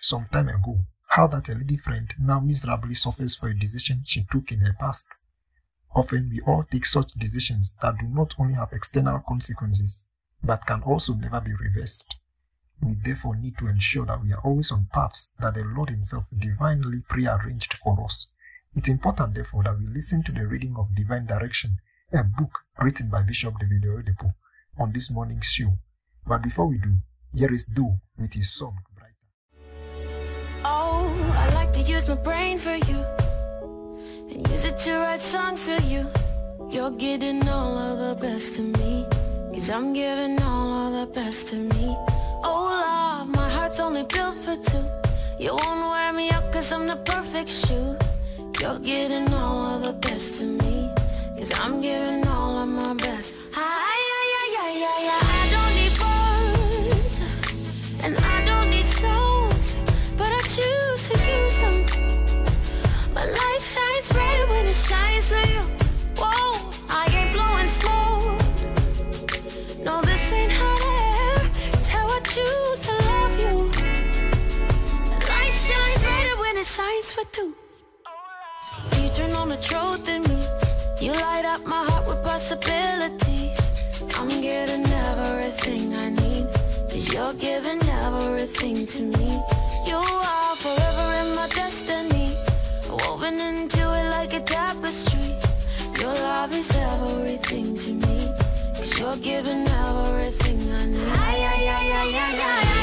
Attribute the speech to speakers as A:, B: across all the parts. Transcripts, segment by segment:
A: some time ago how that a lady friend now miserably suffers for a decision she took in her past. Often we all take such decisions that do not only have external consequences, but can also never be reversed. We therefore need to ensure that we are always on paths that the Lord Himself divinely prearranged for us. It's important, therefore, that we listen to the reading of Divine Direction, a book written by Bishop David Oyedepo, on this morning's show. But before we do, here is Do with his song
B: like to use my brain for you and use it to write songs for you. You're getting all of the best of me, cause I'm giving all of the best of me. Oh, Lord, my heart's only built for two. You won't wear me out cause I'm the perfect shoe. You're getting all of the best of me, cause I'm giving all of my best. I, light shines brighter when it shines for you. Whoa, I ain't blowing smoke. No, this ain't hot air. It's how I choose to love you. Light shines brighter when it shines for two. You turn on the truth in me. You light up my heart with possibilities. I'm getting everything I need. Cause you're giving everything to me. You are forever in my destiny. Woven into it like a tapestry. Your love is everything to me. Cause you're giving everything I need. I, I, I,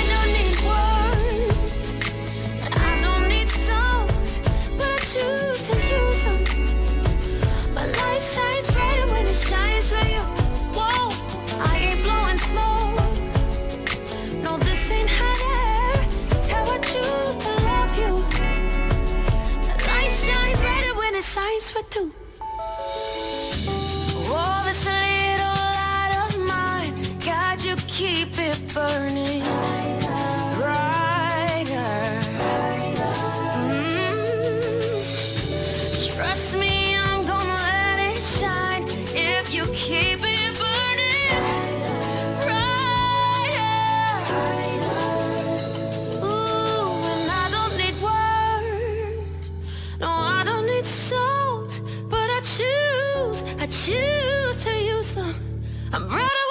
B: Songs, but I choose, I choose to use them. I'm brighter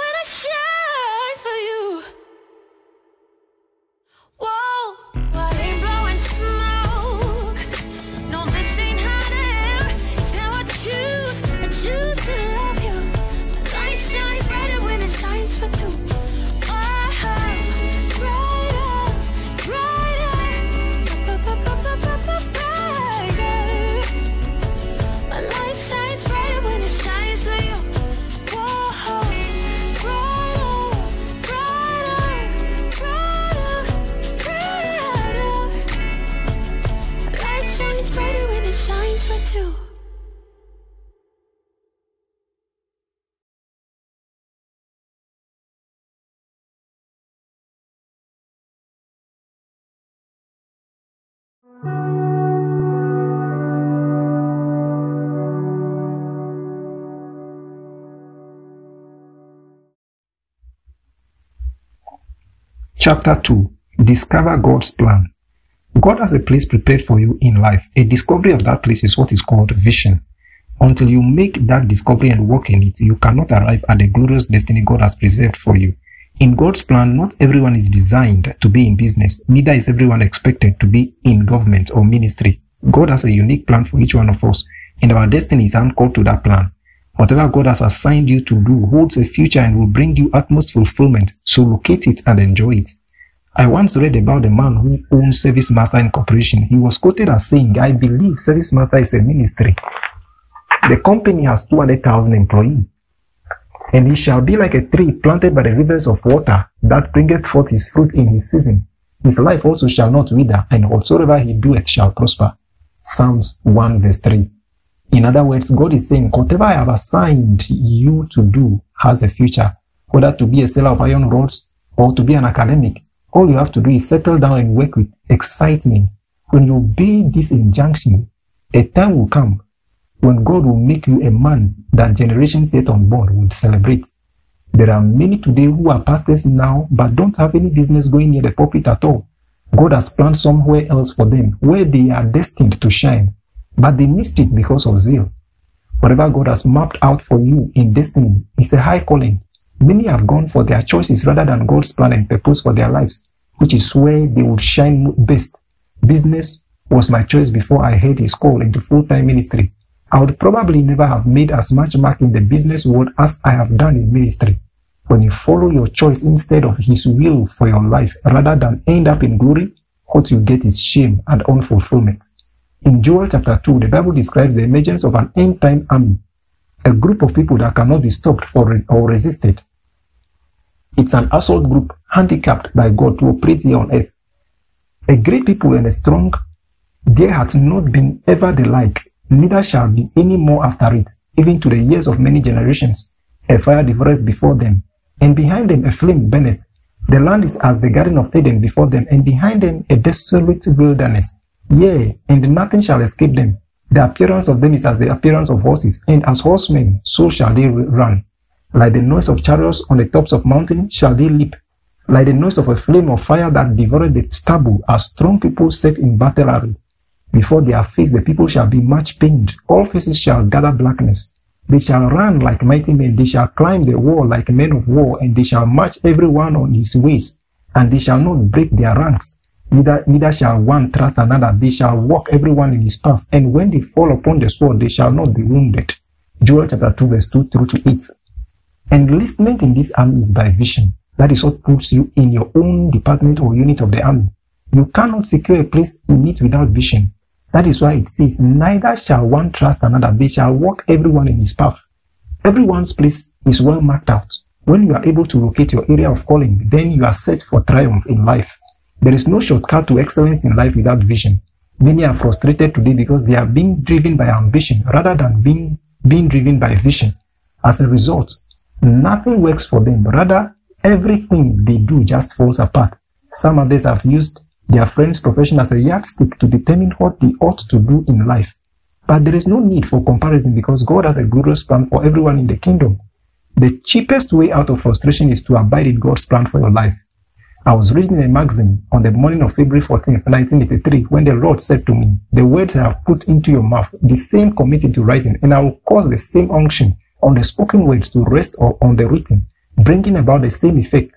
A: Chapter 2 Discover God's Plan. God has a place prepared for you in life. A discovery of that place is what is called vision. Until you make that discovery and work in it, you cannot arrive at the glorious destiny God has preserved for you. In God's plan, not everyone is designed to be in business, neither is everyone expected to be in government or ministry. God has a unique plan for each one of us, and our destinies aren't called to that plan. Whatever God has assigned you to do holds a future and will bring you utmost fulfillment, so locate it and enjoy it. I once read about a man who owned Service Master Incorporation. He was quoted as saying, I believe Service Master is a ministry. The company has 200,000 employees. And he shall be like a tree planted by the rivers of water that bringeth forth his fruit in his season. His life also shall not wither, and whatsoever he doeth shall prosper. Psalms 1 verse 3. In other words, God is saying, whatever I have assigned you to do has a future, whether to be a seller of iron rods or to be an academic. All you have to do is settle down and work with excitement. When you obey this injunction, a time will come when God will make you a man that generations yet unborn will celebrate. There are many today who are pastors now but don't have any business going near the pulpit at all. God has planned somewhere else for them where they are destined to shine, but they missed it because of zeal. Whatever God has mapped out for you in destiny is a high calling. Many have gone for their choices rather than God's plan and purpose for their lives, which is where they would shine best. Business was my choice before I heard his call into full-time ministry. I would probably never have made as much mark in the business world as I have done in ministry. When you follow your choice instead of his will for your life, rather than end up in glory, what you get is shame and unfulfillment. In Joel chapter 2, the Bible describes the emergence of an end time army, a group of people that cannot be stopped for or resisted. It's an assault group handicapped by God to operate here on earth. A great people and a strong, there hath not been ever the like, neither shall be any more after it, even to the years of many generations. A fire devoureth before them, and behind them a flame burneth. The land is as the garden of Eden before them, and behind them a desolate wilderness. Yea, and nothing shall escape them. The appearance of them is as the appearance of horses, and as horsemen, so shall they run. Like the noise of chariots on the tops of mountains shall they leap. Like the noise of a flame of fire that devoured the stubble, as strong people set in battle array. Before their face the people shall be much pained. All faces shall gather blackness. They shall run like mighty men. They shall climb the wall like men of war, and they shall march every one on his ways, and they shall not break their ranks. Neither, neither shall one trust another. They shall walk every one in his path. And when they fall upon the sword, they shall not be wounded. Joel chapter 2, verse 2 through to 8. Enlistment in this army is by vision. That is what puts you in your own department or unit of the army. You cannot secure a place in it without vision. That is why it says, Neither shall one trust another, they shall walk everyone in his path. Everyone's place is well marked out. When you are able to locate your area of calling, then you are set for triumph in life. There is no shortcut to excellence in life without vision. Many are frustrated today because they are being driven by ambition rather than being, being driven by vision. As a result, nothing works for them. Rather, everything they do just falls apart. Some others have used their friend's profession as a yardstick to determine what they ought to do in life. But there is no need for comparison because God has a glorious plan for everyone in the kingdom. The cheapest way out of frustration is to abide in God's plan for your life. I was reading a magazine on the morning of February 14, 1983, when the Lord said to me, The words I have put into your mouth, the same committed to writing, and I will cause the same unction on the spoken words to rest or on the written, bringing about the same effect.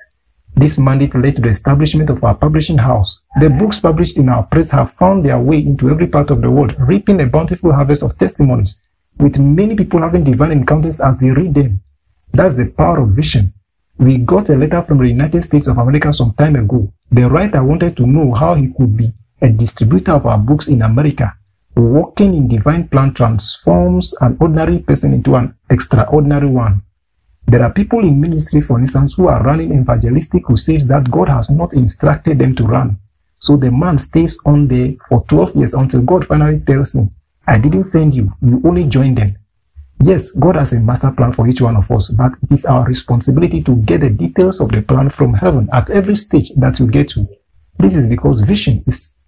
A: This mandate led to the establishment of our publishing house. The books published in our press have found their way into every part of the world, reaping a bountiful harvest of testimonies, with many people having divine encounters as they read them. That's the power of vision. We got a letter from the United States of America some time ago. The writer wanted to know how he could be a distributor of our books in America. Working in divine plan transforms an ordinary person into an extraordinary one. There are people in ministry, for instance, who are running evangelistic crusades that God has not instructed them to run. So the man stays on there for 12 years until God finally tells him, I didn't send you, you only joined them. Yes, God has a master plan for each one of us, but it is our responsibility to get the details of the plan from heaven at every stage that you get to. This is because vision is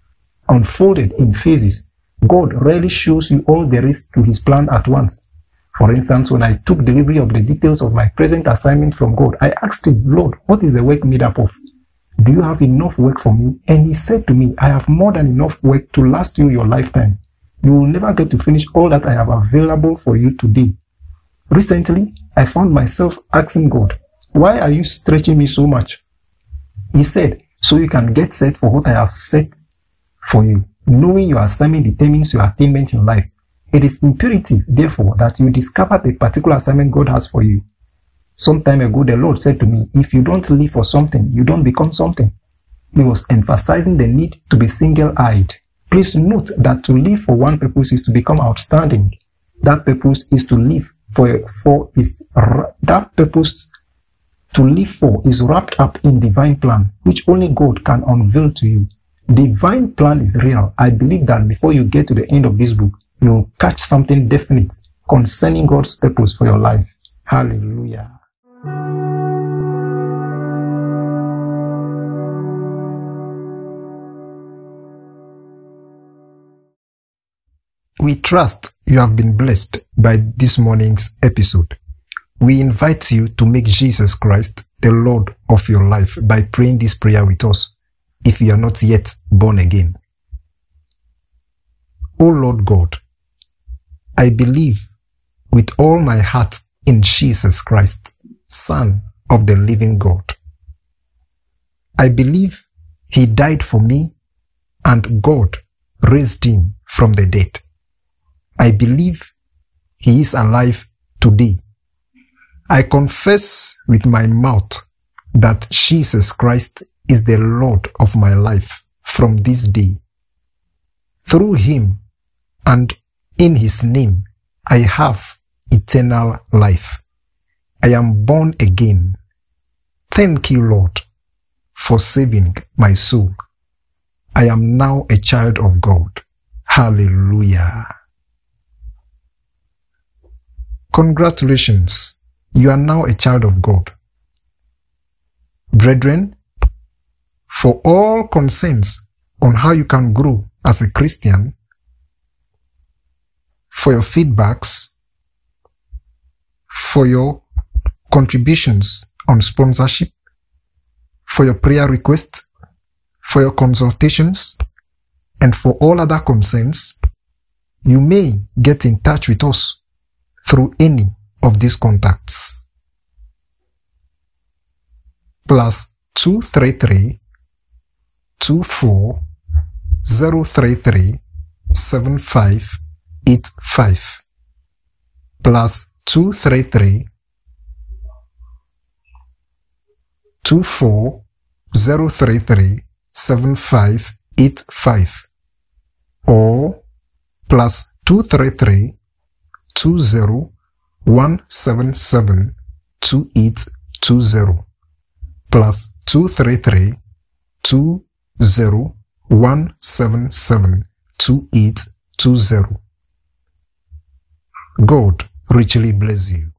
A: unfolded in phases. God rarely shows you all there is to his plan at once. For instance, when I took delivery of the details of my present assignment from God, I asked him, Lord, what is the work made up of? Do you have enough work for me? And he said to me, I have more than enough work to last you your lifetime. You will never get to finish all that I have available for you today. Recently, I found myself asking God, why are you stretching me so much? He said, so you can get set for what I have set for you. Knowing your assignment determines your attainment in life. It is imperative, therefore, that you discover the particular assignment God has for you. Some time ago, the Lord said to me, if you don't live for something, you don't become something. He was emphasizing the need to be single-eyed. Please note that to live for one purpose is to become outstanding. That purpose is to live for, for is, that purpose to live for is wrapped up in divine plan, which only God can unveil to you. Divine plan is real. I believe that before you get to the end of this book, you'll catch something definite concerning God's purpose for your life. Hallelujah. We trust you have been blessed by this morning's episode. We invite you to make Jesus Christ the Lord of your life by praying this prayer with us. if you are not yet born again. O Lord God, I believe with all my heart in Jesus Christ, Son of the living God. I believe he died for me and God raised him from the dead. I believe he is alive today. I confess with my mouth that Jesus Christ is the Lord of my life from this day. Through him and in his name, I have eternal life. I am born again. Thank you, Lord, for saving my soul. I am now a child of God. Hallelujah. Congratulations. You are now a child of God. Brethren, for all concerns on how you can grow as a Christian, for your feedbacks, for your contributions on sponsorship, for your prayer requests, for your consultations, and for all other concerns, you may get in touch with us through any of these contacts. Plus 233 24 033 7585 plus 233 24 033 7585 or plus 233 20 177 2820 plus 233 20 177 2820. God richly bless you.